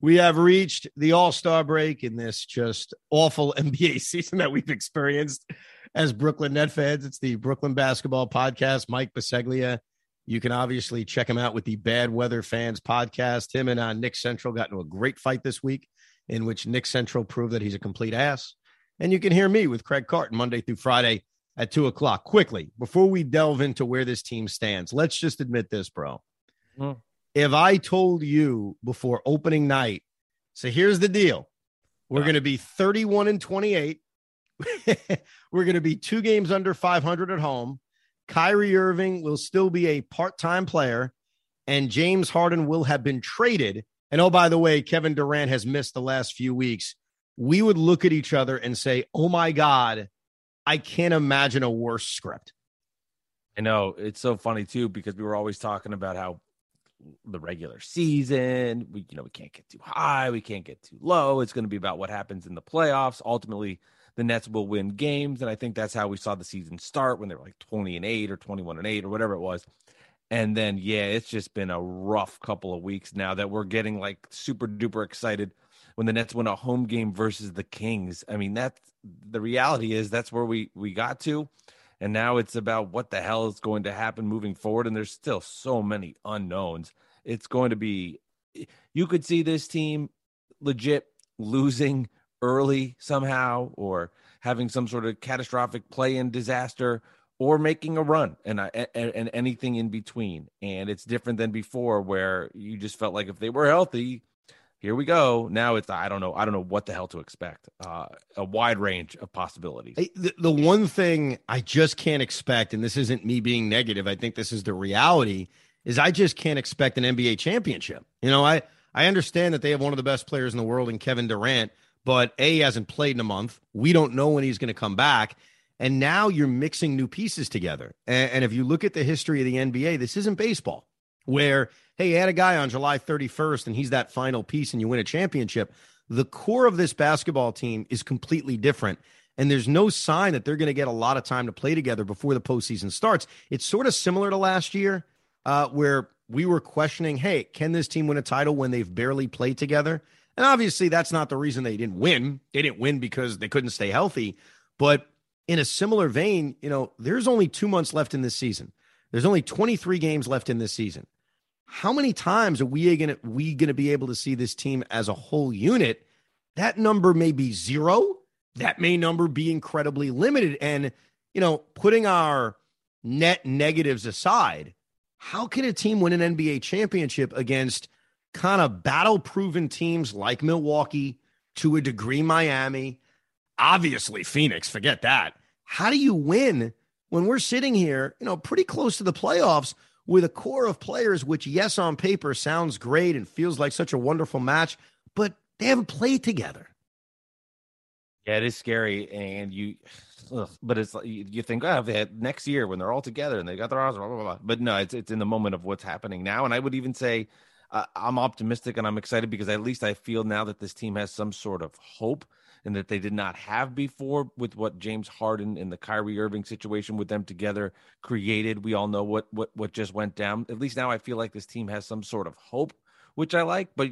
We have reached the All Star break in this just awful NBA season that we've experienced as Brooklyn Net fans. It's the Brooklyn Basketball Podcast. Mike Biseglia. You can obviously check him out with the Bad Weather Fans podcast. Him and uh, Nick Central got into a great fight this week, in which Nick Central proved that he's a complete ass. And you can hear me with Craig Carton Monday through Friday at two o'clock. Quickly, before we delve into where this team stands, let's just admit this, bro. Mm if I told you before opening night, so here's the deal we're going to be 31 and 28. we're going to be two games under 500 at home. Kyrie Irving will still be a part time player, and James Harden will have been traded. And oh, by the way, Kevin Durant has missed the last few weeks. We would look at each other and say, oh my God, I can't imagine a worse script. I know. It's so funny, too, because we were always talking about how the regular season. We, you know, we can't get too high, we can't get too low. It's going to be about what happens in the playoffs. Ultimately, the Nets will win games, and I think that's how we saw the season start when they were like twenty and eight or twenty one and eight or whatever it was. And then, yeah, it's just been a rough couple of weeks now that we're getting like super duper excited when the Nets win a home game versus the Kings. I mean, that's the reality is that's where we we got to and now it's about what the hell is going to happen moving forward and there's still so many unknowns. It's going to be you could see this team legit losing early somehow or having some sort of catastrophic play in disaster or making a run and, and, and anything in between. And it's different than before where you just felt like if they were healthy here we go. Now it's I don't know I don't know what the hell to expect. Uh, a wide range of possibilities. The, the one thing I just can't expect, and this isn't me being negative. I think this is the reality. Is I just can't expect an NBA championship. You know, I I understand that they have one of the best players in the world in Kevin Durant, but a he hasn't played in a month. We don't know when he's going to come back. And now you're mixing new pieces together. And, and if you look at the history of the NBA, this isn't baseball where hey, you had a guy on July 31st and he's that final piece and you win a championship. The core of this basketball team is completely different. And there's no sign that they're going to get a lot of time to play together before the postseason starts. It's sort of similar to last year, uh, where we were questioning, hey, can this team win a title when they've barely played together? And obviously, that's not the reason they didn't win. They didn't win because they couldn't stay healthy. But in a similar vein, you know, there's only two months left in this season. There's only 23 games left in this season how many times are we to we to be able to see this team as a whole unit? That number may be zero. That may number be incredibly limited. And you know, putting our net negatives aside, how can a team win an NBA championship against kind of battle proven teams like Milwaukee, to a degree, Miami, obviously Phoenix? Forget that. How do you win when we're sitting here, you know, pretty close to the playoffs? With a core of players, which, yes, on paper sounds great and feels like such a wonderful match, but they haven't played together. Yeah, it is scary, and you, ugh, but it's like you think, oh, they next year when they're all together and they got their arms, blah, blah, blah. but no, it's it's in the moment of what's happening now, and I would even say uh, I'm optimistic and I'm excited because at least I feel now that this team has some sort of hope and that they did not have before with what James Harden and the Kyrie Irving situation with them together created. We all know what what what just went down. At least now I feel like this team has some sort of hope, which I like. But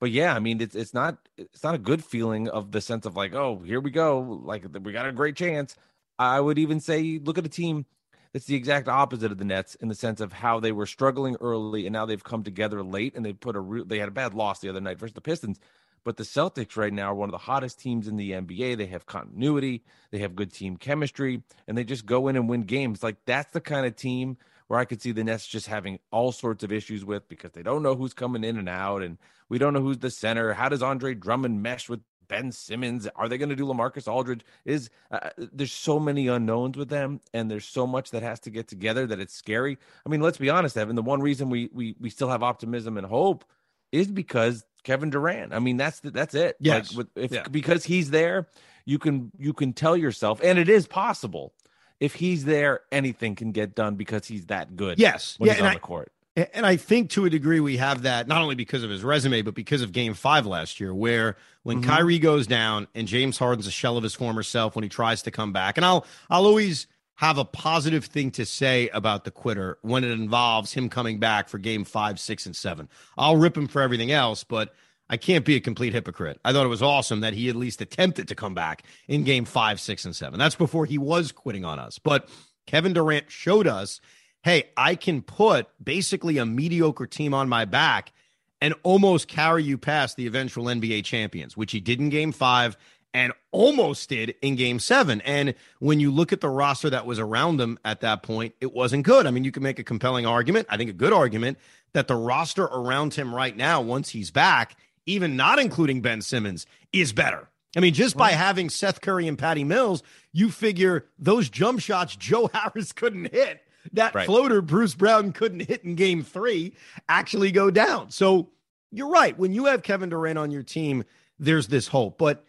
but yeah, I mean it's it's not it's not a good feeling of the sense of like oh here we go like we got a great chance. I would even say look at a team that's the exact opposite of the Nets in the sense of how they were struggling early and now they've come together late and they put a real they had a bad loss the other night versus the Pistons but the Celtics right now are one of the hottest teams in the NBA. They have continuity, they have good team chemistry, and they just go in and win games. Like that's the kind of team where I could see the Nets just having all sorts of issues with because they don't know who's coming in and out, and we don't know who's the center. How does Andre Drummond mesh with Ben Simmons? Are they going to do LaMarcus Aldridge? Is uh, there's so many unknowns with them, and there's so much that has to get together that it's scary. I mean, let's be honest, Evan. The one reason we we we still have optimism and hope is because Kevin Durant. I mean, that's the, that's it. Yes. Like with, if yeah. because he's there, you can you can tell yourself, and it is possible. If he's there, anything can get done because he's that good. Yes. When yeah, he's on I, the court. And I think to a degree we have that not only because of his resume, but because of game five last year, where when mm-hmm. Kyrie goes down and James Harden's a shell of his former self when he tries to come back. And I'll I'll always have a positive thing to say about the quitter when it involves him coming back for game five, six, and seven. I'll rip him for everything else, but I can't be a complete hypocrite. I thought it was awesome that he at least attempted to come back in game five, six, and seven. That's before he was quitting on us. But Kevin Durant showed us hey, I can put basically a mediocre team on my back and almost carry you past the eventual NBA champions, which he did in game five and almost did in game seven. And when you look at the roster that was around him at that point, it wasn't good. I mean, you can make a compelling argument, I think a good argument, that the roster around him right now, once he's back, even not including Ben Simmons, is better. I mean, just by having Seth Curry and Patty Mills, you figure those jump shots Joe Harris couldn't hit, that right. floater Bruce Brown couldn't hit in game three, actually go down. So you're right. When you have Kevin Durant on your team, there's this hope. But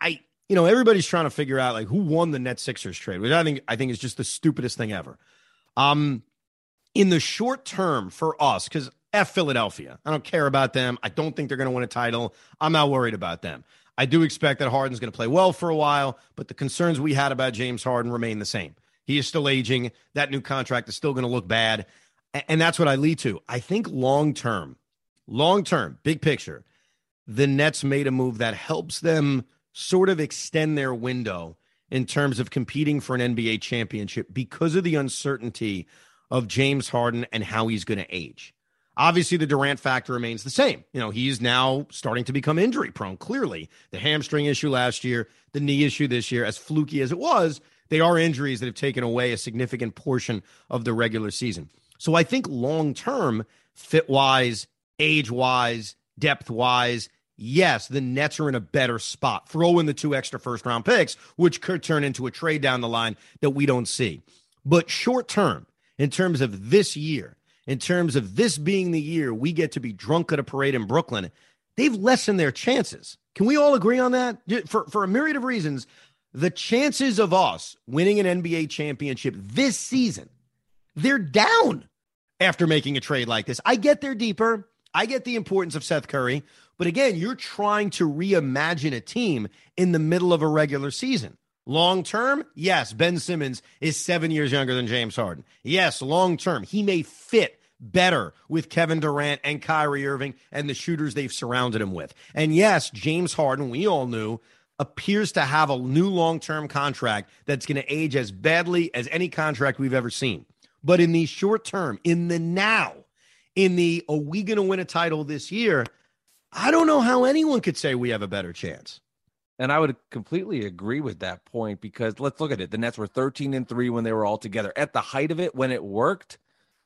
I, you know, everybody's trying to figure out like who won the net Sixers trade, which I think I think is just the stupidest thing ever. Um, in the short term for us, because F Philadelphia. I don't care about them. I don't think they're going to win a title. I'm not worried about them. I do expect that Harden's going to play well for a while, but the concerns we had about James Harden remain the same. He is still aging. That new contract is still going to look bad. And that's what I lead to. I think long term, long term, big picture, the Nets made a move that helps them sort of extend their window in terms of competing for an NBA championship because of the uncertainty of James Harden and how he's going to age. Obviously, the Durant factor remains the same. You know, he's now starting to become injury prone. Clearly, the hamstring issue last year, the knee issue this year, as fluky as it was, they are injuries that have taken away a significant portion of the regular season. So I think long term, fit wise, age wise, depth wise, yes, the Nets are in a better spot. Throw in the two extra first round picks, which could turn into a trade down the line that we don't see. But short term, in terms of this year, in terms of this being the year we get to be drunk at a parade in Brooklyn, they've lessened their chances. Can we all agree on that? For, for a myriad of reasons, the chances of us winning an NBA championship this season, they're down after making a trade like this. I get they're deeper. I get the importance of Seth Curry. But again, you're trying to reimagine a team in the middle of a regular season. Long term, yes, Ben Simmons is seven years younger than James Harden. Yes, long term, he may fit better with Kevin Durant and Kyrie Irving and the shooters they've surrounded him with. And yes, James Harden, we all knew, appears to have a new long term contract that's going to age as badly as any contract we've ever seen. But in the short term, in the now, in the are we going to win a title this year? I don't know how anyone could say we have a better chance. And I would completely agree with that point because let's look at it. The Nets were 13 and 3 when they were all together. At the height of it, when it worked,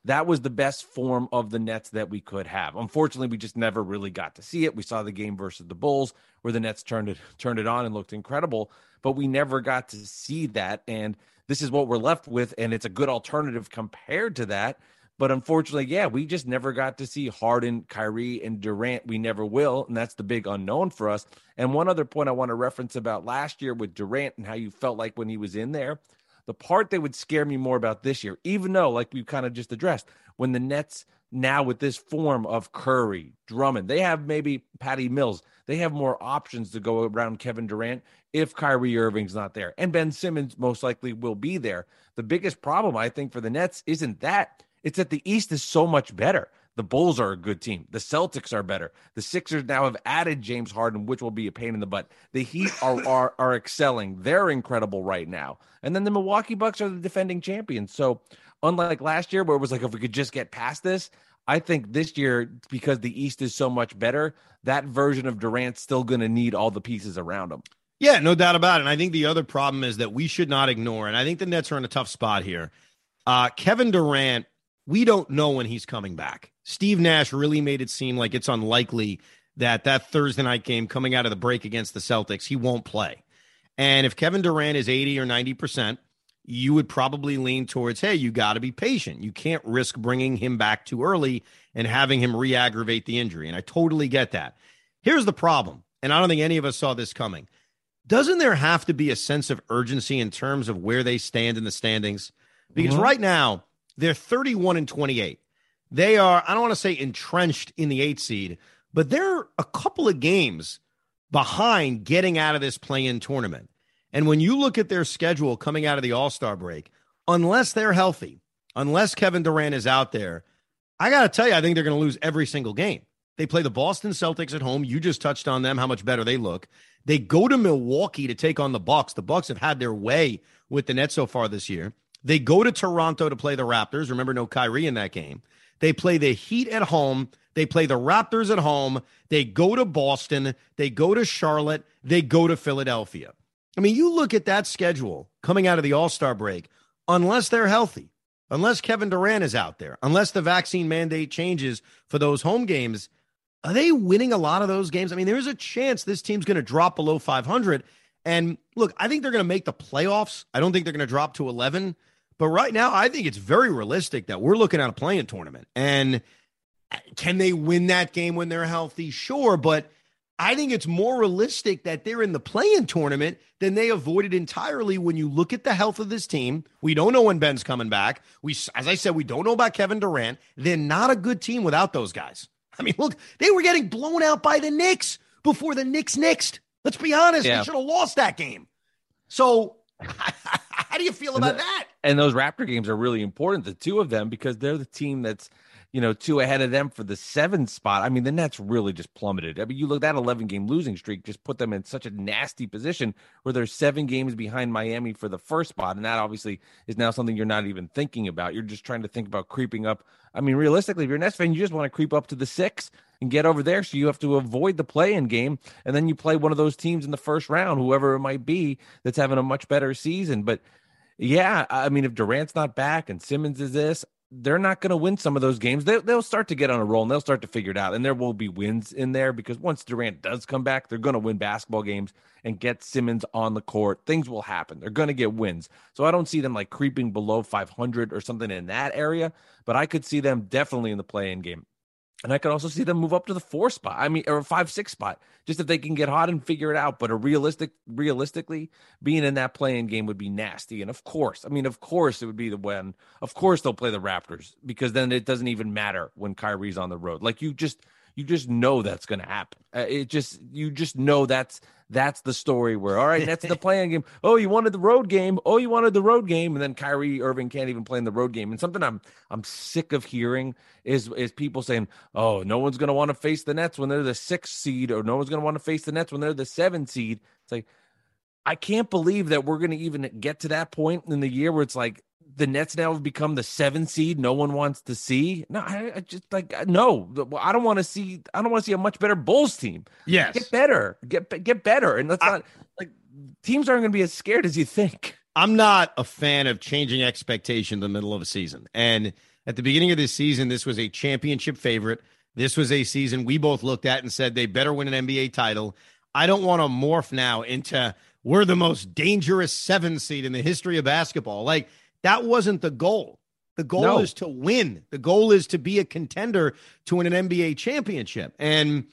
that was the best form of the Nets that we could have. Unfortunately, we just never really got to see it. We saw the game versus the Bulls where the Nets turned it turned it on and looked incredible, but we never got to see that and this is what we're left with and it's a good alternative compared to that but unfortunately, yeah, we just never got to see Harden, Kyrie, and Durant. We never will. And that's the big unknown for us. And one other point I want to reference about last year with Durant and how you felt like when he was in there. The part that would scare me more about this year, even though, like we've kind of just addressed, when the Nets now with this form of Curry, Drummond, they have maybe Patty Mills, they have more options to go around Kevin Durant if Kyrie Irving's not there. And Ben Simmons most likely will be there. The biggest problem, I think, for the Nets isn't that it's that the East is so much better. The Bulls are a good team. The Celtics are better. The Sixers now have added James Harden, which will be a pain in the butt. The Heat are are, are excelling. They're incredible right now. And then the Milwaukee Bucks are the defending champions. So unlike last year, where it was like if we could just get past this, I think this year because the East is so much better, that version of Durant's still going to need all the pieces around him. Yeah, no doubt about it. And I think the other problem is that we should not ignore, and I think the Nets are in a tough spot here. Uh, Kevin Durant we don't know when he's coming back. Steve Nash really made it seem like it's unlikely that that Thursday night game coming out of the break against the Celtics, he won't play. And if Kevin Durant is 80 or 90%, you would probably lean towards, hey, you got to be patient. You can't risk bringing him back too early and having him re aggravate the injury. And I totally get that. Here's the problem, and I don't think any of us saw this coming. Doesn't there have to be a sense of urgency in terms of where they stand in the standings? Because mm-hmm. right now, they're 31 and 28. They are, I don't want to say entrenched in the eight seed, but they're a couple of games behind getting out of this play in tournament. And when you look at their schedule coming out of the All Star break, unless they're healthy, unless Kevin Durant is out there, I got to tell you, I think they're going to lose every single game. They play the Boston Celtics at home. You just touched on them, how much better they look. They go to Milwaukee to take on the Bucks. The Bucks have had their way with the Nets so far this year. They go to Toronto to play the Raptors. Remember, no Kyrie in that game. They play the Heat at home. They play the Raptors at home. They go to Boston. They go to Charlotte. They go to Philadelphia. I mean, you look at that schedule coming out of the All Star break, unless they're healthy, unless Kevin Durant is out there, unless the vaccine mandate changes for those home games, are they winning a lot of those games? I mean, there's a chance this team's going to drop below 500. And look, I think they're going to make the playoffs. I don't think they're going to drop to 11. But right now, I think it's very realistic that we're looking at a play-in tournament. And uh, can they win that game when they're healthy? Sure. But I think it's more realistic that they're in the play-in tournament than they avoided entirely when you look at the health of this team. We don't know when Ben's coming back. We, as I said, we don't know about Kevin Durant. They're not a good team without those guys. I mean, look, they were getting blown out by the Knicks before the Knicks nixed. Let's be honest. Yeah. They should have lost that game. So, how do you feel about the, that? And those Raptor games are really important, the two of them, because they're the team that's – you know, two ahead of them for the seventh spot. I mean, the Nets really just plummeted. I mean, you look that 11 game losing streak just put them in such a nasty position where they're seven games behind Miami for the first spot. And that obviously is now something you're not even thinking about. You're just trying to think about creeping up. I mean, realistically, if you're a Nets fan, you just want to creep up to the six and get over there. So you have to avoid the play in game. And then you play one of those teams in the first round, whoever it might be, that's having a much better season. But yeah, I mean, if Durant's not back and Simmons is this, they're not going to win some of those games. They, they'll start to get on a roll and they'll start to figure it out. And there will be wins in there because once Durant does come back, they're going to win basketball games and get Simmons on the court. Things will happen. They're going to get wins. So I don't see them like creeping below 500 or something in that area, but I could see them definitely in the play in game. And I could also see them move up to the four spot. I mean, or five, six spot, just if they can get hot and figure it out. But a realistic, realistically, being in that play-in game would be nasty. And of course, I mean, of course, it would be the when. Of course, they'll play the Raptors because then it doesn't even matter when Kyrie's on the road. Like you just, you just know that's going to happen. Uh, it just, you just know that's that's the story where all right, that's the play-in game. Oh, you wanted the road game. Oh, you wanted the road game, and then Kyrie Irving can't even play in the road game. And something I'm I'm sick of hearing is is people saying, "Oh, no one's going to want to face the Nets when they're the sixth seed, or no one's going to want to face the Nets when they're the seventh seed." It's like I can't believe that we're going to even get to that point in the year where it's like the Nets now have become the seven seed. No one wants to see. No, I, I just like uh, no. I don't want to see. I don't want to see a much better Bulls team. Yes, get better. Get get better. And that's I, not like teams aren't going to be as scared as you think. I'm not a fan of changing expectation in the middle of a season. And at the beginning of this season, this was a championship favorite. This was a season we both looked at and said they better win an NBA title. I don't want to morph now into we're the most dangerous seven seed in the history of basketball. Like that wasn't the goal. The goal no. is to win. The goal is to be a contender to win an NBA championship. And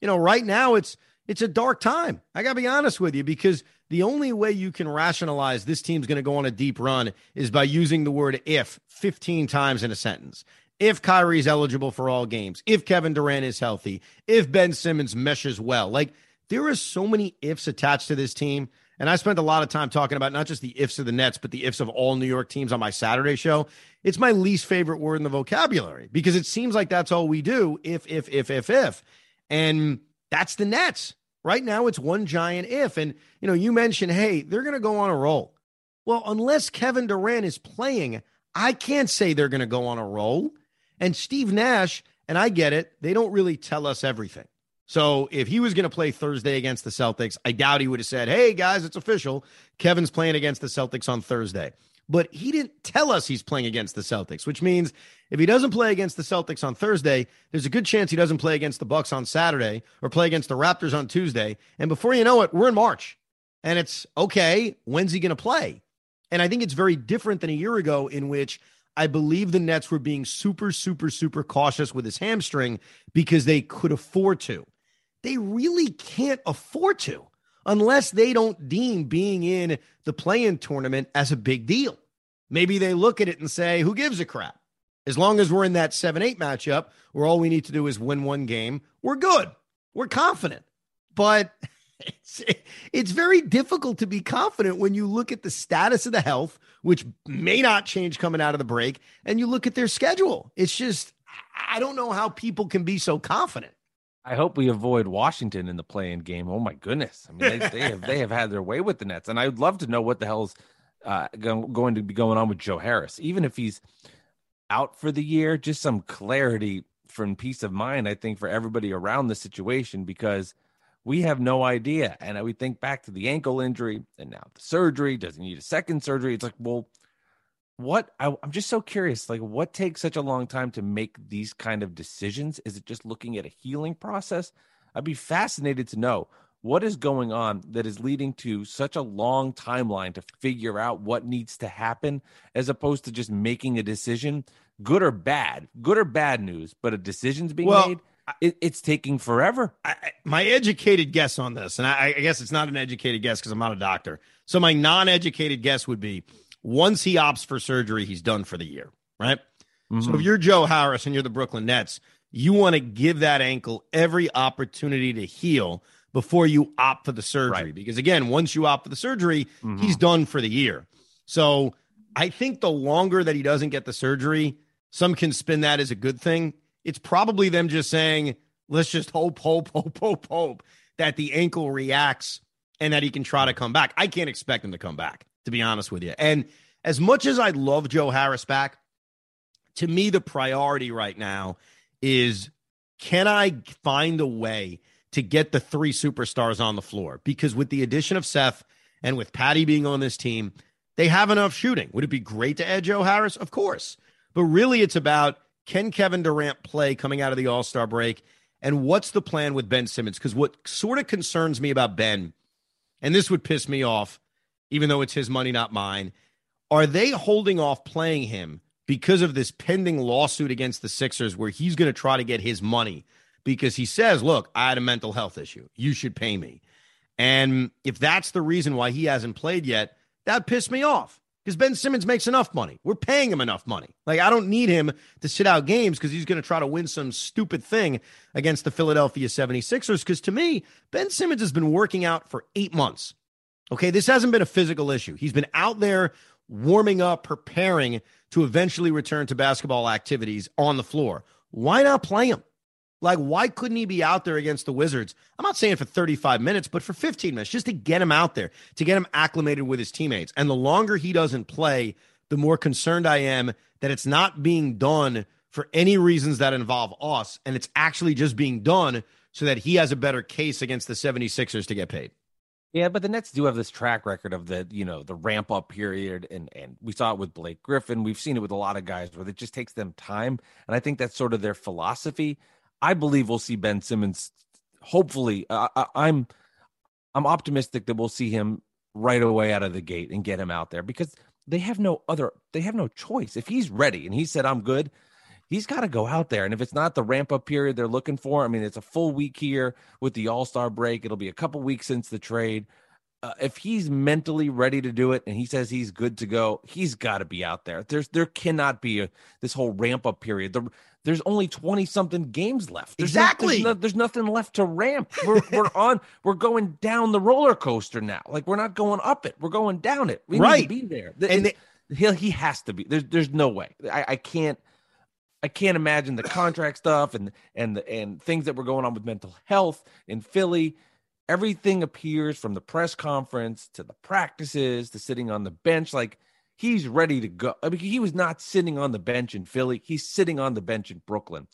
you know, right now it's it's a dark time. I got to be honest with you because the only way you can rationalize this team's going to go on a deep run is by using the word if 15 times in a sentence. If Kyrie's eligible for all games, if Kevin Durant is healthy, if Ben Simmons meshes well. Like there are so many ifs attached to this team and I spent a lot of time talking about not just the ifs of the Nets, but the ifs of all New York teams on my Saturday show. It's my least favorite word in the vocabulary because it seems like that's all we do if, if, if, if, if. And that's the Nets. Right now, it's one giant if. And, you know, you mentioned, hey, they're going to go on a roll. Well, unless Kevin Durant is playing, I can't say they're going to go on a roll. And Steve Nash, and I get it, they don't really tell us everything. So if he was going to play Thursday against the Celtics, I doubt he would have said, "Hey guys, it's official. Kevin's playing against the Celtics on Thursday." But he didn't tell us he's playing against the Celtics, which means if he doesn't play against the Celtics on Thursday, there's a good chance he doesn't play against the Bucks on Saturday or play against the Raptors on Tuesday. And before you know it, we're in March. And it's okay, when's he going to play? And I think it's very different than a year ago in which I believe the Nets were being super, super, super cautious with his hamstring because they could afford to they really can't afford to unless they don't deem being in the play-in tournament as a big deal. Maybe they look at it and say, who gives a crap? As long as we're in that 7 8 matchup where all we need to do is win one game, we're good. We're confident. But it's, it's very difficult to be confident when you look at the status of the health, which may not change coming out of the break, and you look at their schedule. It's just, I don't know how people can be so confident. I hope we avoid Washington in the play-in game. Oh my goodness! I mean, they, they have they have had their way with the Nets, and I'd love to know what the hell's uh, going to be going on with Joe Harris, even if he's out for the year. Just some clarity from peace of mind, I think, for everybody around the situation because we have no idea. And we think back to the ankle injury and now the surgery. Does he need a second surgery? It's like, well, what I, am just so curious like what takes such a long time to make these kind of decisions? Is it just looking at a healing process? I'd be fascinated to know what is going on that is leading to such a long timeline to figure out what needs to happen as opposed to just making a decision good or bad good or bad news but a decision's being well, made? It, it's taking forever. I, my educated guess on this and I, I guess it's not an educated guess because i'm not a doctor. So my non-educated guess would be once he opts for surgery, he's done for the year, right? Mm-hmm. So if you're Joe Harris and you're the Brooklyn Nets, you want to give that ankle every opportunity to heal before you opt for the surgery. Right. Because again, once you opt for the surgery, mm-hmm. he's done for the year. So I think the longer that he doesn't get the surgery, some can spin that as a good thing. It's probably them just saying, let's just hope, hope, hope, hope, hope that the ankle reacts and that he can try to come back. I can't expect him to come back to be honest with you. And as much as I love Joe Harris back, to me, the priority right now is can I find a way to get the three superstars on the floor? Because with the addition of Seth and with Patty being on this team, they have enough shooting. Would it be great to add Joe Harris? Of course. But really, it's about can Kevin Durant play coming out of the All Star break? And what's the plan with Ben Simmons? Because what sort of concerns me about Ben, and this would piss me off, even though it's his money, not mine. Are they holding off playing him because of this pending lawsuit against the Sixers where he's going to try to get his money because he says, Look, I had a mental health issue. You should pay me. And if that's the reason why he hasn't played yet, that pissed me off because Ben Simmons makes enough money. We're paying him enough money. Like, I don't need him to sit out games because he's going to try to win some stupid thing against the Philadelphia 76ers. Because to me, Ben Simmons has been working out for eight months. Okay, this hasn't been a physical issue. He's been out there warming up, preparing to eventually return to basketball activities on the floor. Why not play him? Like, why couldn't he be out there against the Wizards? I'm not saying for 35 minutes, but for 15 minutes, just to get him out there, to get him acclimated with his teammates. And the longer he doesn't play, the more concerned I am that it's not being done for any reasons that involve us. And it's actually just being done so that he has a better case against the 76ers to get paid. Yeah, but the Nets do have this track record of the, you know, the ramp up period and and we saw it with Blake Griffin. We've seen it with a lot of guys where it just takes them time, and I think that's sort of their philosophy. I believe we'll see Ben Simmons hopefully uh, I'm I'm optimistic that we'll see him right away out of the gate and get him out there because they have no other they have no choice. If he's ready and he said I'm good, he's got to go out there. And if it's not the ramp up period they're looking for, I mean, it's a full week here with the All Star break. It'll be a couple weeks since the trade. Uh, if he's mentally ready to do it and he says he's good to go, he's got to be out there. There's there cannot be a, this whole ramp up period. The, there's only 20 something games left. There's exactly. No, there's, no, there's, nothing left to ramp. We're, we're on, we're going down the roller coaster now. Like we're not going up it. We're going down it. We right. need to be there. And they, he, he has to be. There's, there's no way. I, I can't, I can't imagine the contract stuff and and and things that were going on with mental health in Philly. Everything appears from the press conference to the practices to sitting on the bench like he's ready to go. I mean, he was not sitting on the bench in Philly. He's sitting on the bench in Brooklyn.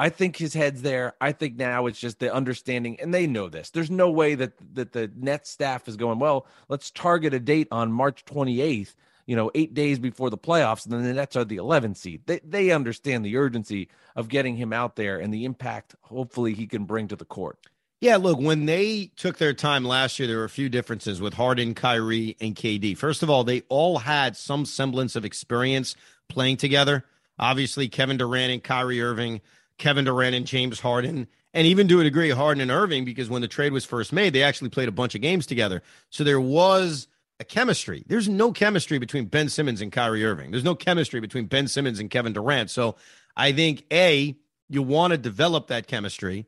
I think his head's there. I think now it's just the understanding, and they know this. There's no way that that the net staff is going. Well, let's target a date on March 28th you know, eight days before the playoffs, and then the Nets are the 11 seed. They they understand the urgency of getting him out there and the impact hopefully he can bring to the court. Yeah, look, when they took their time last year, there were a few differences with Harden, Kyrie, and KD. First of all, they all had some semblance of experience playing together. Obviously, Kevin Durant and Kyrie Irving, Kevin Durant and James Harden, and even to a degree, Harden and Irving, because when the trade was first made, they actually played a bunch of games together. So there was a chemistry. There's no chemistry between Ben Simmons and Kyrie Irving. There's no chemistry between Ben Simmons and Kevin Durant. So I think A, you want to develop that chemistry.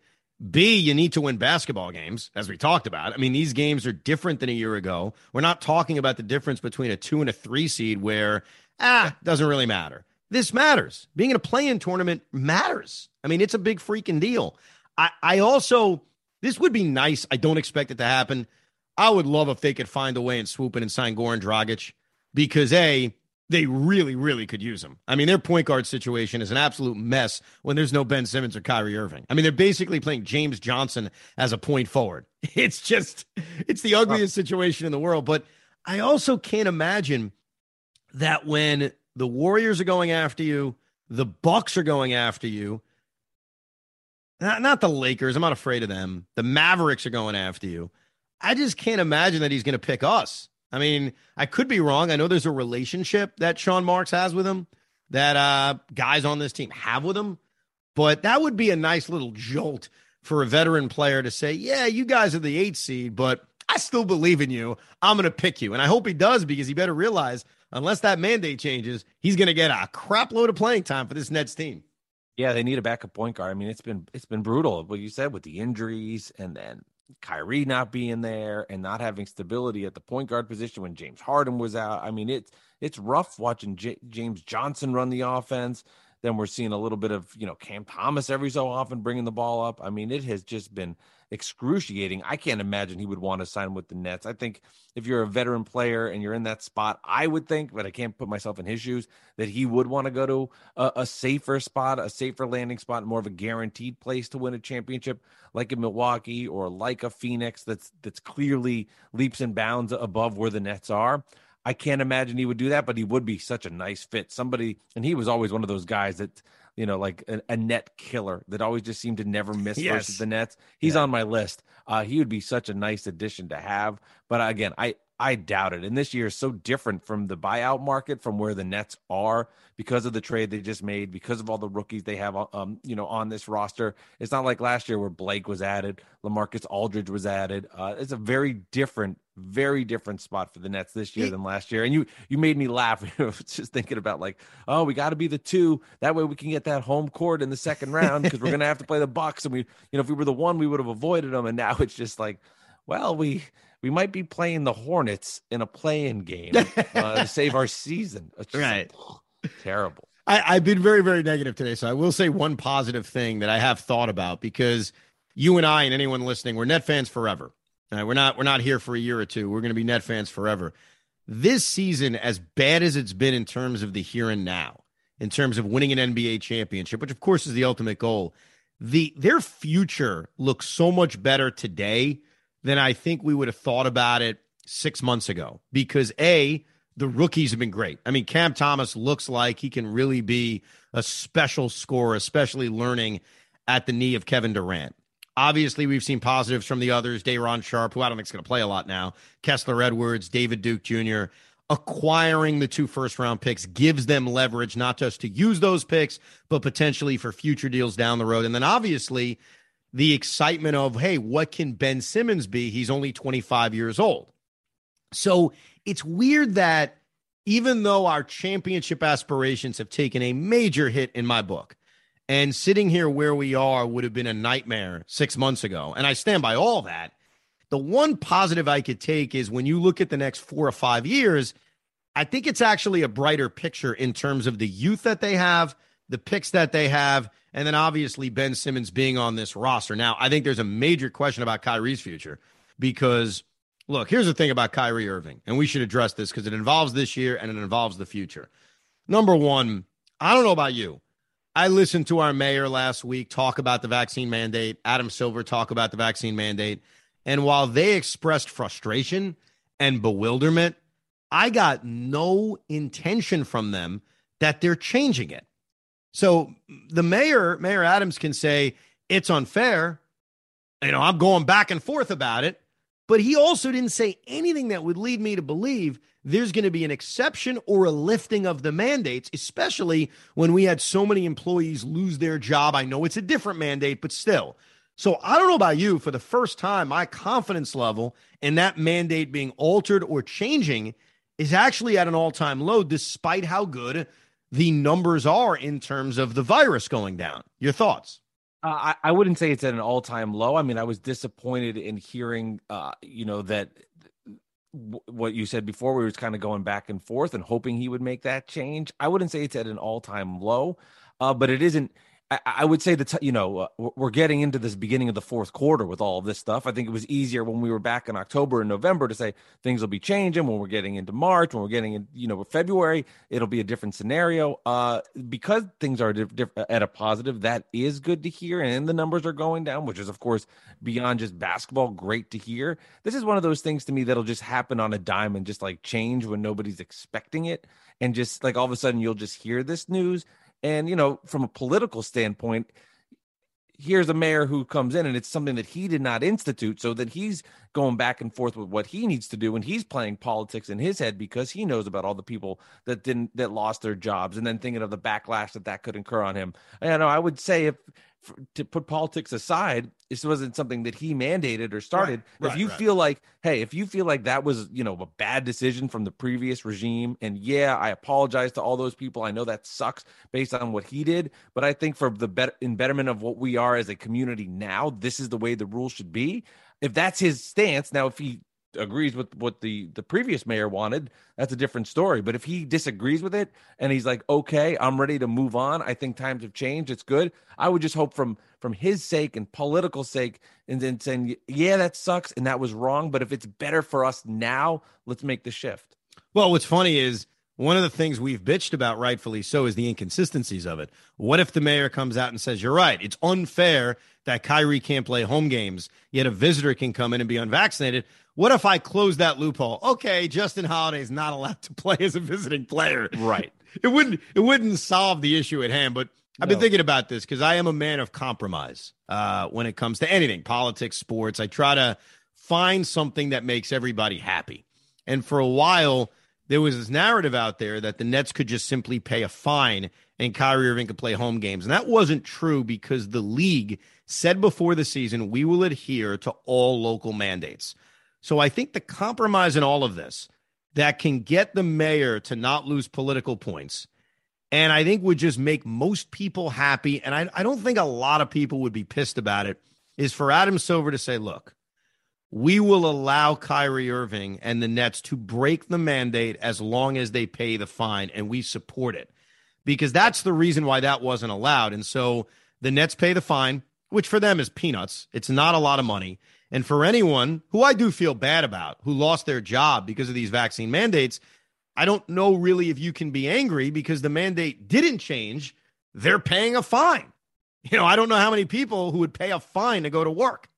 B, you need to win basketball games, as we talked about. I mean, these games are different than a year ago. We're not talking about the difference between a two and a three seed where, ah, doesn't really matter. This matters. Being in a play in tournament matters. I mean, it's a big freaking deal. I, I also, this would be nice. I don't expect it to happen. I would love if they could find a way and swoop in and sign Goran Dragic because A, they really, really could use him. I mean, their point guard situation is an absolute mess when there's no Ben Simmons or Kyrie Irving. I mean, they're basically playing James Johnson as a point forward. It's just, it's the ugliest situation in the world. But I also can't imagine that when the Warriors are going after you, the Bucks are going after you, not, not the Lakers. I'm not afraid of them. The Mavericks are going after you. I just can't imagine that he's going to pick us. I mean, I could be wrong. I know there's a relationship that Sean Marks has with him that uh, guys on this team have with him, but that would be a nice little jolt for a veteran player to say, "Yeah, you guys are the eight seed, but I still believe in you. I'm going to pick you." And I hope he does because he better realize, unless that mandate changes, he's going to get a crap load of playing time for this Nets team. Yeah, they need a backup point guard. I mean, it's been it's been brutal. What you said with the injuries and then Kyrie not being there and not having stability at the point guard position when James Harden was out. I mean, it's it's rough watching J- James Johnson run the offense. Then we're seeing a little bit of you know Cam Thomas every so often bringing the ball up. I mean, it has just been excruciating. I can't imagine he would want to sign with the Nets. I think if you're a veteran player and you're in that spot, I would think, but I can't put myself in his shoes, that he would want to go to a, a safer spot, a safer landing spot, more of a guaranteed place to win a championship, like a Milwaukee or like a Phoenix that's that's clearly leaps and bounds above where the Nets are. I can't imagine he would do that, but he would be such a nice fit. Somebody, and he was always one of those guys that you know, like a, a, net killer that always just seemed to never miss yes. versus the Nets. He's yeah. on my list. Uh, he would be such a nice addition to have. But again, I I doubt it. And this year is so different from the buyout market from where the Nets are because of the trade they just made, because of all the rookies they have, um, you know, on this roster. It's not like last year where Blake was added, LaMarcus Aldridge was added. Uh, it's a very different, very different spot for the Nets this year than last year. And you, you made me laugh just thinking about like, oh, we got to be the two. That way we can get that home court in the second round because we're gonna have to play the Bucks. And we, you know, if we were the one, we would have avoided them. And now it's just like, well, we we might be playing the Hornets in a play-in game uh, to save our season. right. terrible. I, have been very, very negative today. So I will say one positive thing that I have thought about because you and I and anyone listening, we're net fans forever. Right? We're not we're not here for a year or two. We're going to be net fans forever. This season, as bad as it's been in terms of the here and now, in terms of winning an NBA championship, which of course is the ultimate goal, the their future looks so much better today than I think we would have thought about it six months ago. Because A, the rookies have been great. I mean, Cam Thomas looks like he can really be a special scorer, especially learning at the knee of Kevin Durant. Obviously, we've seen positives from the others. Day'Ron Sharpe, who I don't think is going to play a lot now, Kessler Edwards, David Duke Jr. Acquiring the two first round picks gives them leverage, not just to use those picks, but potentially for future deals down the road. And then obviously, the excitement of, hey, what can Ben Simmons be? He's only 25 years old. So it's weird that even though our championship aspirations have taken a major hit in my book, and sitting here where we are would have been a nightmare six months ago, and I stand by all that. The one positive I could take is when you look at the next four or five years, I think it's actually a brighter picture in terms of the youth that they have, the picks that they have, and then obviously Ben Simmons being on this roster. Now, I think there's a major question about Kyrie's future because look, here's the thing about Kyrie Irving, and we should address this because it involves this year and it involves the future. Number one, I don't know about you. I listened to our mayor last week talk about the vaccine mandate, Adam Silver talk about the vaccine mandate. And while they expressed frustration and bewilderment, I got no intention from them that they're changing it. So the mayor, Mayor Adams, can say it's unfair. You know, I'm going back and forth about it. But he also didn't say anything that would lead me to believe there's going to be an exception or a lifting of the mandates, especially when we had so many employees lose their job. I know it's a different mandate, but still. So I don't know about you. For the first time, my confidence level in that mandate being altered or changing is actually at an all time low, despite how good the numbers are in terms of the virus going down. Your thoughts? Uh, I, I wouldn't say it's at an all time low. I mean, I was disappointed in hearing, uh, you know, that what you said before, we was kind of going back and forth and hoping he would make that change. I wouldn't say it's at an all time low, uh, but it isn't. I, I would say that you know uh, we're getting into this beginning of the fourth quarter with all of this stuff. I think it was easier when we were back in October and November to say things will be changing. When we're getting into March, when we're getting in, you know, February, it'll be a different scenario. Uh, because things are diff- diff- at a positive, that is good to hear, and the numbers are going down, which is of course beyond just basketball, great to hear. This is one of those things to me that'll just happen on a dime and just like change when nobody's expecting it, and just like all of a sudden you'll just hear this news and, you know, from a political standpoint, here's a mayor who comes in and it's something that he did not institute so that he's going back and forth with what he needs to do and he's playing politics in his head because he knows about all the people that didn't that lost their jobs and then thinking of the backlash that that could incur on him. I know i would say if to put politics aside, this wasn't something that he mandated or started. Right, if you right. feel like, hey, if you feel like that was, you know, a bad decision from the previous regime, and yeah, I apologize to all those people. I know that sucks based on what he did, but I think for the bet- in betterment of what we are as a community now, this is the way the rules should be. If that's his stance, now if he agrees with what the the previous mayor wanted that's a different story. But if he disagrees with it and he's like okay i'm ready to move on. I think times have changed. It's good. I would just hope from from his sake and political sake and then saying yeah that sucks and that was wrong but if it's better for us now let's make the shift. Well what's funny is one of the things we've bitched about rightfully so is the inconsistencies of it. What if the mayor comes out and says you're right. It's unfair that Kyrie can't play home games, yet a visitor can come in and be unvaccinated. What if I close that loophole? Okay, Justin Holiday is not allowed to play as a visiting player. Right. It wouldn't it wouldn't solve the issue at hand, but I've been thinking about this because I am a man of compromise uh, when it comes to anything, politics, sports. I try to find something that makes everybody happy. And for a while, there was this narrative out there that the Nets could just simply pay a fine and Kyrie Irving could play home games. And that wasn't true because the league said before the season, we will adhere to all local mandates. So I think the compromise in all of this that can get the mayor to not lose political points and I think would just make most people happy. And I, I don't think a lot of people would be pissed about it. Is for Adam Silver to say, look, we will allow Kyrie Irving and the Nets to break the mandate as long as they pay the fine, and we support it because that's the reason why that wasn't allowed. And so the Nets pay the fine, which for them is peanuts. It's not a lot of money. And for anyone who I do feel bad about who lost their job because of these vaccine mandates, I don't know really if you can be angry because the mandate didn't change. They're paying a fine. You know, I don't know how many people who would pay a fine to go to work.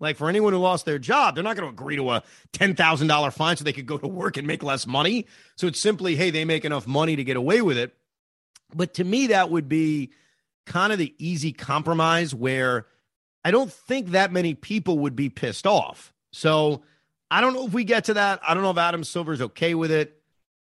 Like for anyone who lost their job, they're not going to agree to a $10,000 fine so they could go to work and make less money. So it's simply, hey, they make enough money to get away with it. But to me, that would be kind of the easy compromise where I don't think that many people would be pissed off. So I don't know if we get to that. I don't know if Adam Silver's okay with it.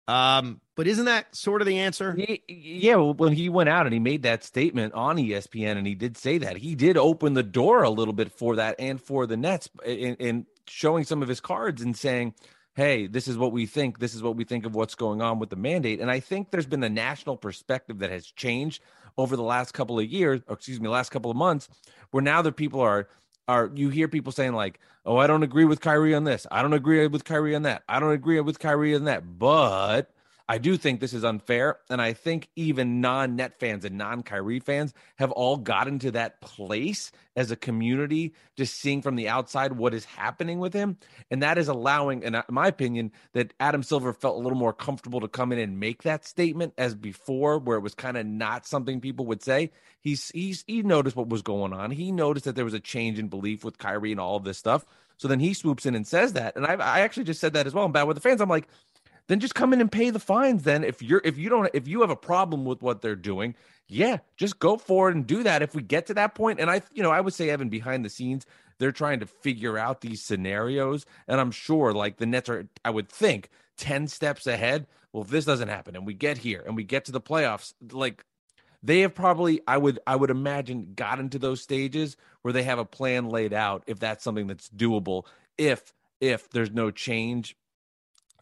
Um, but isn't that sort of the answer? Yeah, when he went out and he made that statement on ESPN, and he did say that he did open the door a little bit for that and for the Nets, in showing some of his cards and saying, "Hey, this is what we think. This is what we think of what's going on with the mandate." And I think there's been a national perspective that has changed over the last couple of years, or excuse me, last couple of months, where now the people are are you hear people saying like, "Oh, I don't agree with Kyrie on this. I don't agree with Kyrie on that. I don't agree with Kyrie on that." But I do think this is unfair, and I think even non-net fans and non-Kyrie fans have all gotten to that place as a community, just seeing from the outside what is happening with him, and that is allowing, in my opinion, that Adam Silver felt a little more comfortable to come in and make that statement as before, where it was kind of not something people would say. He's he's he noticed what was going on. He noticed that there was a change in belief with Kyrie and all of this stuff. So then he swoops in and says that, and I I actually just said that as well. I'm bad with the fans. I'm like then just come in and pay the fines then if you're if you don't if you have a problem with what they're doing yeah just go for it and do that. If we get to that point and i you know i would say evan behind the scenes they're trying to figure out these scenarios and i'm sure like the nets are i would think 10 steps ahead. Well if this doesn't happen and we get here and we get to the playoffs. Like they have probably i would i would imagine gotten to those stages where they have a plan laid out if that's something that's doable if if there's no change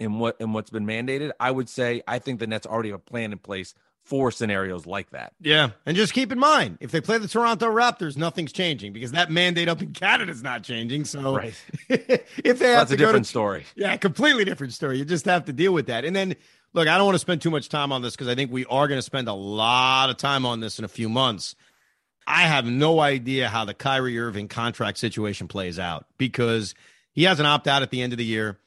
in what in what's been mandated, I would say I think the Nets already have a plan in place for scenarios like that. Yeah. And just keep in mind, if they play the Toronto Raptors, nothing's changing because that mandate up in Canada is not changing. So Right. if they have That's to a go different to story. Yeah, completely different story. You just have to deal with that. And then, look, I don't want to spend too much time on this because I think we are going to spend a lot of time on this in a few months. I have no idea how the Kyrie Irving contract situation plays out because he has an opt out at the end of the year.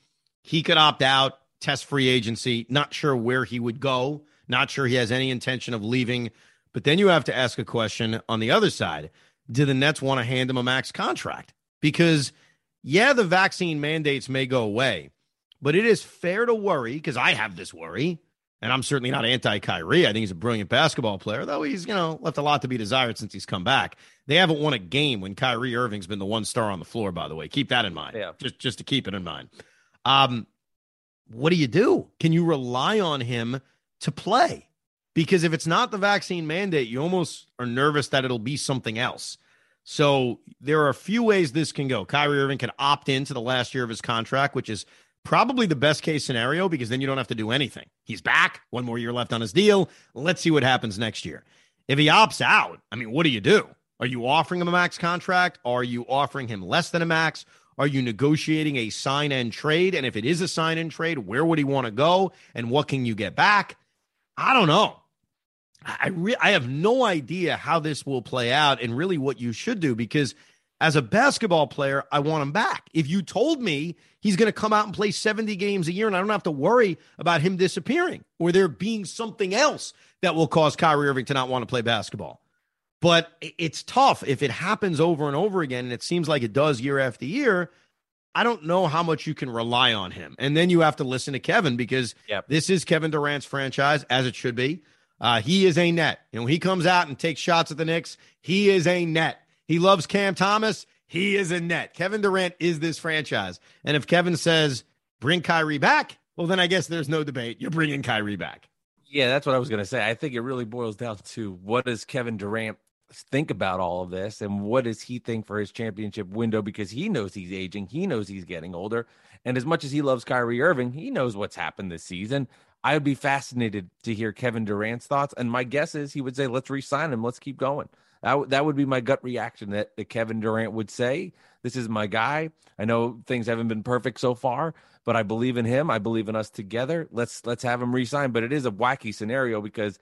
He could opt out, test free agency, not sure where he would go, not sure he has any intention of leaving. But then you have to ask a question on the other side Do the Nets want to hand him a max contract? Because, yeah, the vaccine mandates may go away, but it is fair to worry because I have this worry and I'm certainly not anti Kyrie. I think he's a brilliant basketball player, though he's, you know, left a lot to be desired since he's come back. They haven't won a game when Kyrie Irving's been the one star on the floor, by the way. Keep that in mind. Yeah. Just just to keep it in mind. Um, what do you do? Can you rely on him to play? Because if it's not the vaccine mandate, you almost are nervous that it'll be something else. So there are a few ways this can go. Kyrie Irving can opt into the last year of his contract, which is Probably the best case scenario because then you don't have to do anything. He's back, one more year left on his deal. Let's see what happens next year. If he opts out, I mean, what do you do? Are you offering him a max contract? Are you offering him less than a max? Are you negotiating a sign and trade? And if it is a sign and trade, where would he want to go? And what can you get back? I don't know. I re- I have no idea how this will play out and really what you should do because as a basketball player, I want him back. If you told me he's going to come out and play 70 games a year and I don't have to worry about him disappearing or there being something else that will cause Kyrie Irving to not want to play basketball. But it's tough if it happens over and over again, and it seems like it does year after year. I don't know how much you can rely on him. And then you have to listen to Kevin because yep. this is Kevin Durant's franchise, as it should be. Uh, he is a net. You know, he comes out and takes shots at the Knicks. He is a net. He loves Cam Thomas. He is a net. Kevin Durant is this franchise. And if Kevin says, bring Kyrie back, well, then I guess there's no debate. You're bringing Kyrie back. Yeah, that's what I was going to say. I think it really boils down to what does Kevin Durant think about all of this and what does he think for his championship window because he knows he's aging, he knows he's getting older, and as much as he loves Kyrie Irving, he knows what's happened this season. I would be fascinated to hear Kevin Durant's thoughts, and my guess is he would say, "Let's re-sign him. Let's keep going." That, that would be my gut reaction that, that Kevin Durant would say, This is my guy. I know things haven't been perfect so far, but I believe in him. I believe in us together. Let's let's have him resign. But it is a wacky scenario because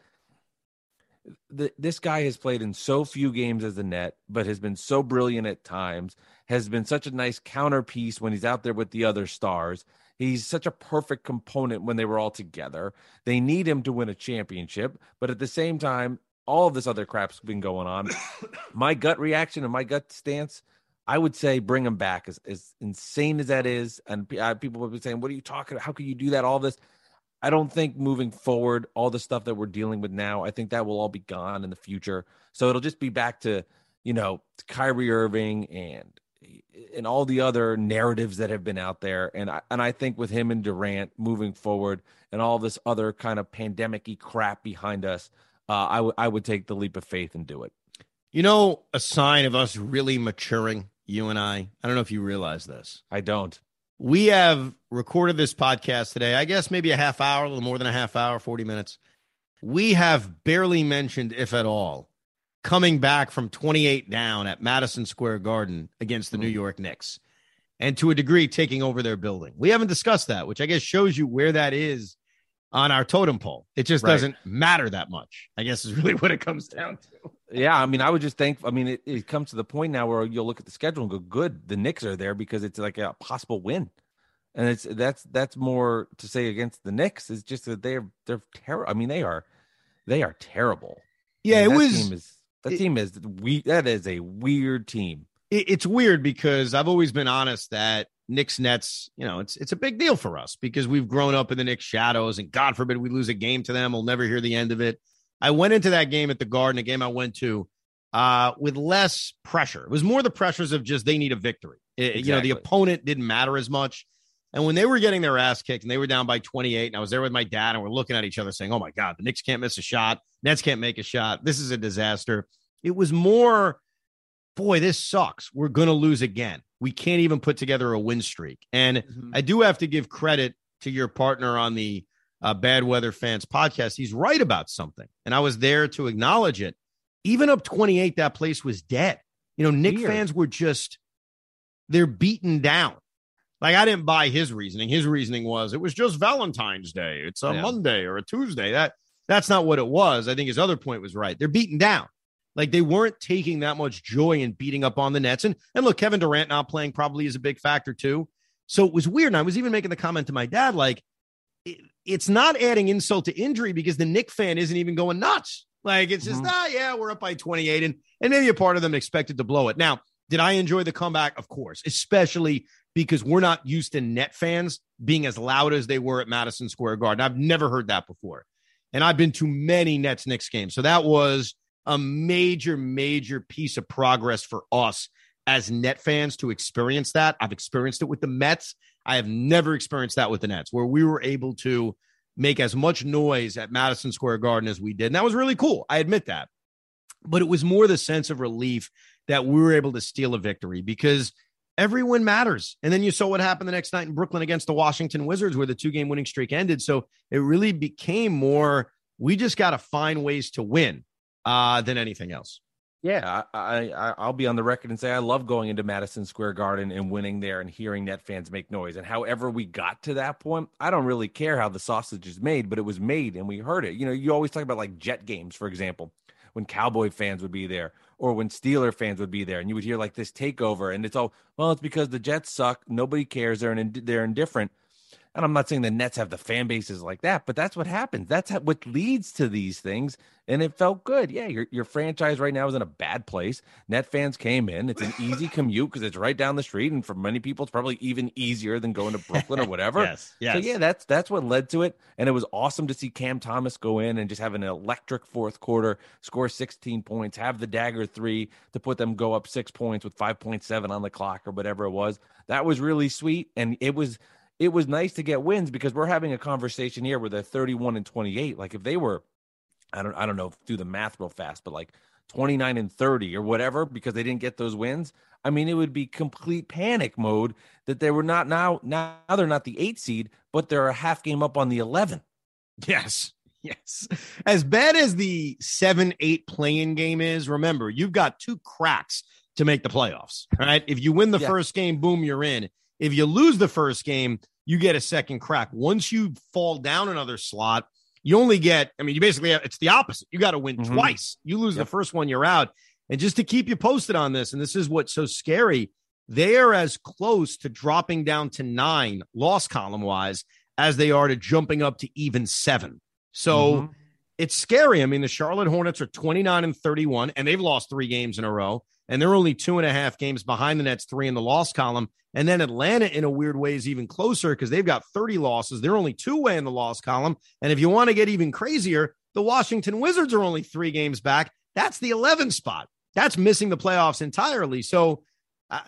the, this guy has played in so few games as a net, but has been so brilliant at times, has been such a nice counterpiece when he's out there with the other stars. He's such a perfect component when they were all together. They need him to win a championship, but at the same time, all of this other crap's been going on. my gut reaction and my gut stance, I would say bring him back. As, as insane as that is, and uh, people would be saying, "What are you talking? About? How can you do that?" All this. I don't think moving forward, all the stuff that we're dealing with now, I think that will all be gone in the future. So it'll just be back to, you know, Kyrie Irving and and all the other narratives that have been out there. And I, and I think with him and Durant moving forward and all this other kind of pandemic crap behind us, uh, I would I would take the leap of faith and do it. You know, a sign of us really maturing, you and I. I don't know if you realize this. I don't. We have recorded this podcast today. I guess maybe a half hour, a little more than a half hour, forty minutes. We have barely mentioned, if at all, coming back from 28 down at Madison Square Garden against the mm. New York Knicks and to a degree taking over their building. We haven't discussed that, which I guess shows you where that is on our totem pole. It just right. doesn't matter that much. I guess is really what it comes down to. Yeah, I mean, I would just think. I mean, it, it comes to the point now where you'll look at the schedule and go, "Good, the Knicks are there because it's like a possible win." And it's that's that's more to say against the Knicks is just that they're they're terrible. I mean, they are they are terrible. Yeah, I mean, it was. Team is, that it, team is we. That is a weird team. It, it's weird because I've always been honest that Knicks Nets, you know, it's it's a big deal for us because we've grown up in the Knicks shadows, and God forbid we lose a game to them, we'll never hear the end of it. I went into that game at the Garden, a game I went to, uh, with less pressure. It was more the pressures of just they need a victory. It, exactly. You know, the opponent didn't matter as much. And when they were getting their ass kicked and they were down by 28, and I was there with my dad, and we're looking at each other saying, "Oh my God, the Knicks can't miss a shot. Nets can't make a shot. This is a disaster." It was more, boy, this sucks. We're gonna lose again we can't even put together a win streak. And mm-hmm. I do have to give credit to your partner on the uh, Bad Weather Fans podcast. He's right about something. And I was there to acknowledge it. Even up 28, that place was dead. You know, Nick Weird. fans were just, they're beaten down. Like I didn't buy his reasoning. His reasoning was it was just Valentine's Day. It's a yeah. Monday or a Tuesday. That that's not what it was. I think his other point was right. They're beaten down. Like they weren't taking that much joy in beating up on the Nets. And and look, Kevin Durant not playing probably is a big factor too. So it was weird. And I was even making the comment to my dad, like, it's not adding insult to injury because the Knick fan isn't even going nuts. Like it's just, mm-hmm. ah, yeah, we're up by 28. And and maybe a part of them expected to blow it. Now, did I enjoy the comeback? Of course, especially because we're not used to net fans being as loud as they were at Madison Square Garden. I've never heard that before. And I've been to many Nets Knicks games. So that was a major, major piece of progress for us as net fans to experience that. I've experienced it with the Mets. I have never experienced that with the Nets, where we were able to make as much noise at Madison Square Garden as we did. And that was really cool. I admit that. But it was more the sense of relief that we were able to steal a victory because every win matters. And then you saw what happened the next night in Brooklyn against the Washington Wizards, where the two game winning streak ended. So it really became more we just got to find ways to win uh, than anything else. Yeah, I, I I'll be on the record and say I love going into Madison Square Garden and winning there and hearing net fans make noise. And however we got to that point, I don't really care how the sausage is made, but it was made and we heard it. You know, you always talk about like Jet games, for example, when Cowboy fans would be there or when Steeler fans would be there, and you would hear like this takeover, and it's all well, it's because the Jets suck, nobody cares, they're in, they're indifferent. And I'm not saying the Nets have the fan bases like that, but that's what happens. That's what leads to these things. And it felt good. Yeah, your, your franchise right now is in a bad place. Net fans came in. It's an easy commute because it's right down the street. And for many people, it's probably even easier than going to Brooklyn or whatever. yes, yes. So, yeah, that's that's what led to it. And it was awesome to see Cam Thomas go in and just have an electric fourth quarter, score 16 points, have the dagger three to put them go up six points with 5.7 on the clock or whatever it was. That was really sweet. And it was it was nice to get wins because we're having a conversation here where they're 31 and 28. Like if they were, I don't, I don't know, do the math real fast, but like 29 and 30 or whatever because they didn't get those wins. I mean, it would be complete panic mode that they were not now. Now they're not the eight seed, but they're a half game up on the 11. Yes. Yes. As bad as the seven, eight play-in game is, remember, you've got two cracks to make the playoffs. Right. If you win the yeah. first game, boom, you're in. If you lose the first game, you get a second crack. Once you fall down another slot, you only get, I mean, you basically, have, it's the opposite. You got to win mm-hmm. twice. You lose yep. the first one, you're out. And just to keep you posted on this, and this is what's so scary, they are as close to dropping down to nine loss column wise as they are to jumping up to even seven. So mm-hmm. it's scary. I mean, the Charlotte Hornets are 29 and 31, and they've lost three games in a row and they're only two and a half games behind the Nets, three in the loss column. And then Atlanta, in a weird way, is even closer because they've got 30 losses. They're only two way in the loss column. And if you want to get even crazier, the Washington Wizards are only three games back. That's the 11 spot. That's missing the playoffs entirely. So, uh,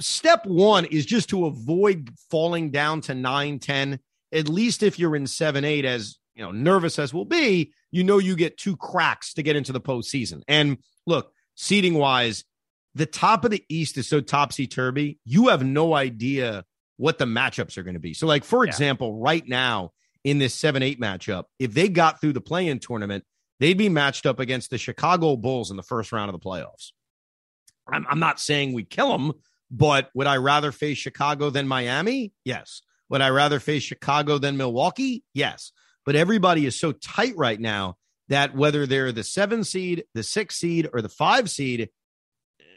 step one is just to avoid falling down to 9 10. At least if you're in 7 8, as you know, nervous as will be, you know, you get two cracks to get into the postseason. And look, seating wise, the top of the East is so topsy turvy. You have no idea what the matchups are going to be. So, like, for yeah. example, right now in this 7 8 matchup, if they got through the play in tournament, they'd be matched up against the Chicago Bulls in the first round of the playoffs. I'm, I'm not saying we kill them, but would I rather face Chicago than Miami? Yes. Would I rather face Chicago than Milwaukee? Yes. But everybody is so tight right now that whether they're the seven seed, the six seed, or the five seed,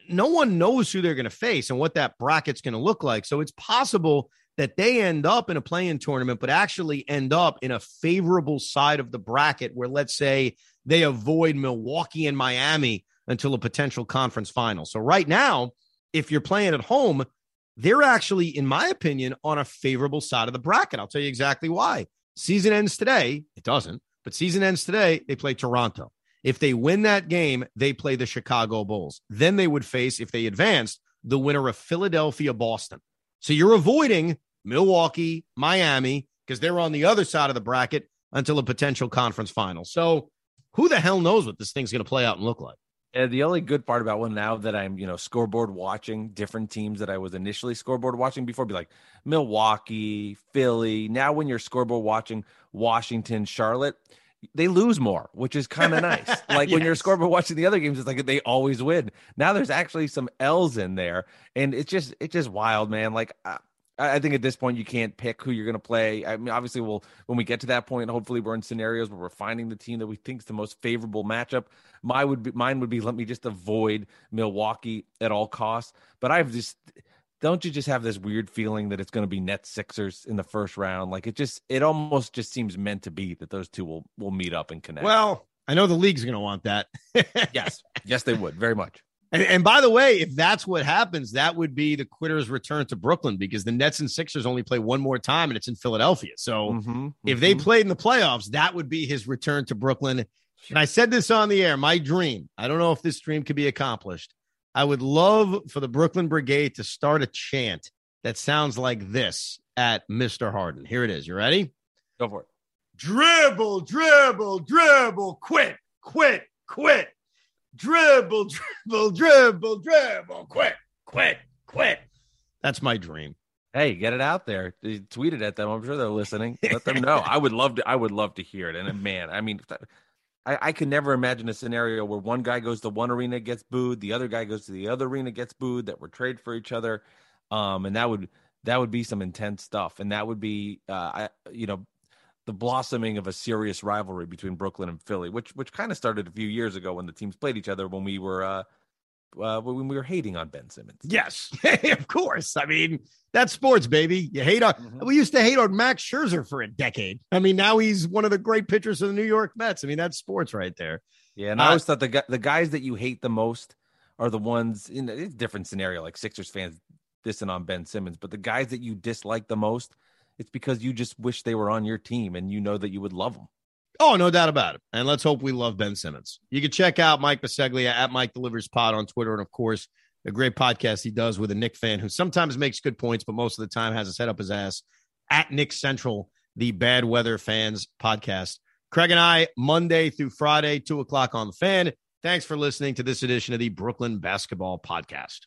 no one knows who they're going to face and what that bracket's going to look like. So it's possible that they end up in a play-in tournament, but actually end up in a favorable side of the bracket where, let's say, they avoid Milwaukee and Miami until a potential conference final. So right now, if you're playing at home, they're actually, in my opinion, on a favorable side of the bracket. I'll tell you exactly why. Season ends today. It doesn't. But season ends today. They play Toronto. If they win that game, they play the Chicago Bulls. Then they would face, if they advanced, the winner of Philadelphia Boston. So you're avoiding Milwaukee, Miami, because they're on the other side of the bracket until a potential conference final. So who the hell knows what this thing's going to play out and look like? And the only good part about one now that I'm, you know, scoreboard watching different teams that I was initially scoreboard watching before, be like Milwaukee, Philly. Now, when you're scoreboard watching Washington, Charlotte, they lose more, which is kind of nice. Like yes. when you're scoreboard watching the other games, it's like they always win. Now there's actually some L's in there, and it's just it's just wild, man. Like I, think at this point you can't pick who you're going to play. I mean, obviously, we'll when we get to that point, hopefully we're in scenarios where we're finding the team that we think is the most favorable matchup. My would be mine would be let me just avoid Milwaukee at all costs. But I've just don't you just have this weird feeling that it's going to be net Sixers in the first round? Like it just it almost just seems meant to be that those two will will meet up and connect. Well, I know the league's going to want that. yes, yes, they would very much. And, and, by the way, if that's what happens, that would be the quitters' return to Brooklyn because the Nets and Sixers only play one more time and it's in Philadelphia. So mm-hmm, if mm-hmm. they played in the playoffs, that would be his return to Brooklyn. And I said this on the air my dream, I don't know if this dream could be accomplished. I would love for the Brooklyn Brigade to start a chant that sounds like this at Mr. Harden. Here it is. You ready? Go for it. Dribble, dribble, dribble, quit, quit, quit dribble, dribble, dribble, dribble, quit, quit, quit. That's my dream. Hey, get it out there. Tweet it at them. I'm sure they're listening. Let them know. I would love to. I would love to hear it. And uh, man, I mean, I, I can never imagine a scenario where one guy goes to one arena gets booed, the other guy goes to the other arena gets booed. That we're trade for each other, um, and that would that would be some intense stuff. And that would be, uh, I, you know, the blossoming of a serious rivalry between Brooklyn and Philly, which which kind of started a few years ago when the teams played each other when we were uh, uh when we were hating on Ben Simmons. Yes, of course. I mean, that's sports, baby. You hate on. Mm-hmm. We used to hate on Max Scherzer for a decade. I mean, now he's one of the great pitchers of the New York Mets. I mean, that's sports right there. Yeah, and uh, I always thought the the guys that you hate the most are the ones in a different scenario, like Sixers fans dissing on Ben Simmons, but the guys that you dislike the most it's because you just wish they were on your team and you know that you would love them. Oh, no doubt about it. And let's hope we love Ben Simmons. You can check out Mike Bisceglia at Mike Delivers Pod on Twitter. And of course, a great podcast he does with a Knick fan who sometimes makes good points, but most of the time has his head up his ass at Nick Central, the Bad Weather Fans podcast. Craig and I, Monday through Friday, two o'clock on the fan. Thanks for listening to this edition of the Brooklyn Basketball Podcast.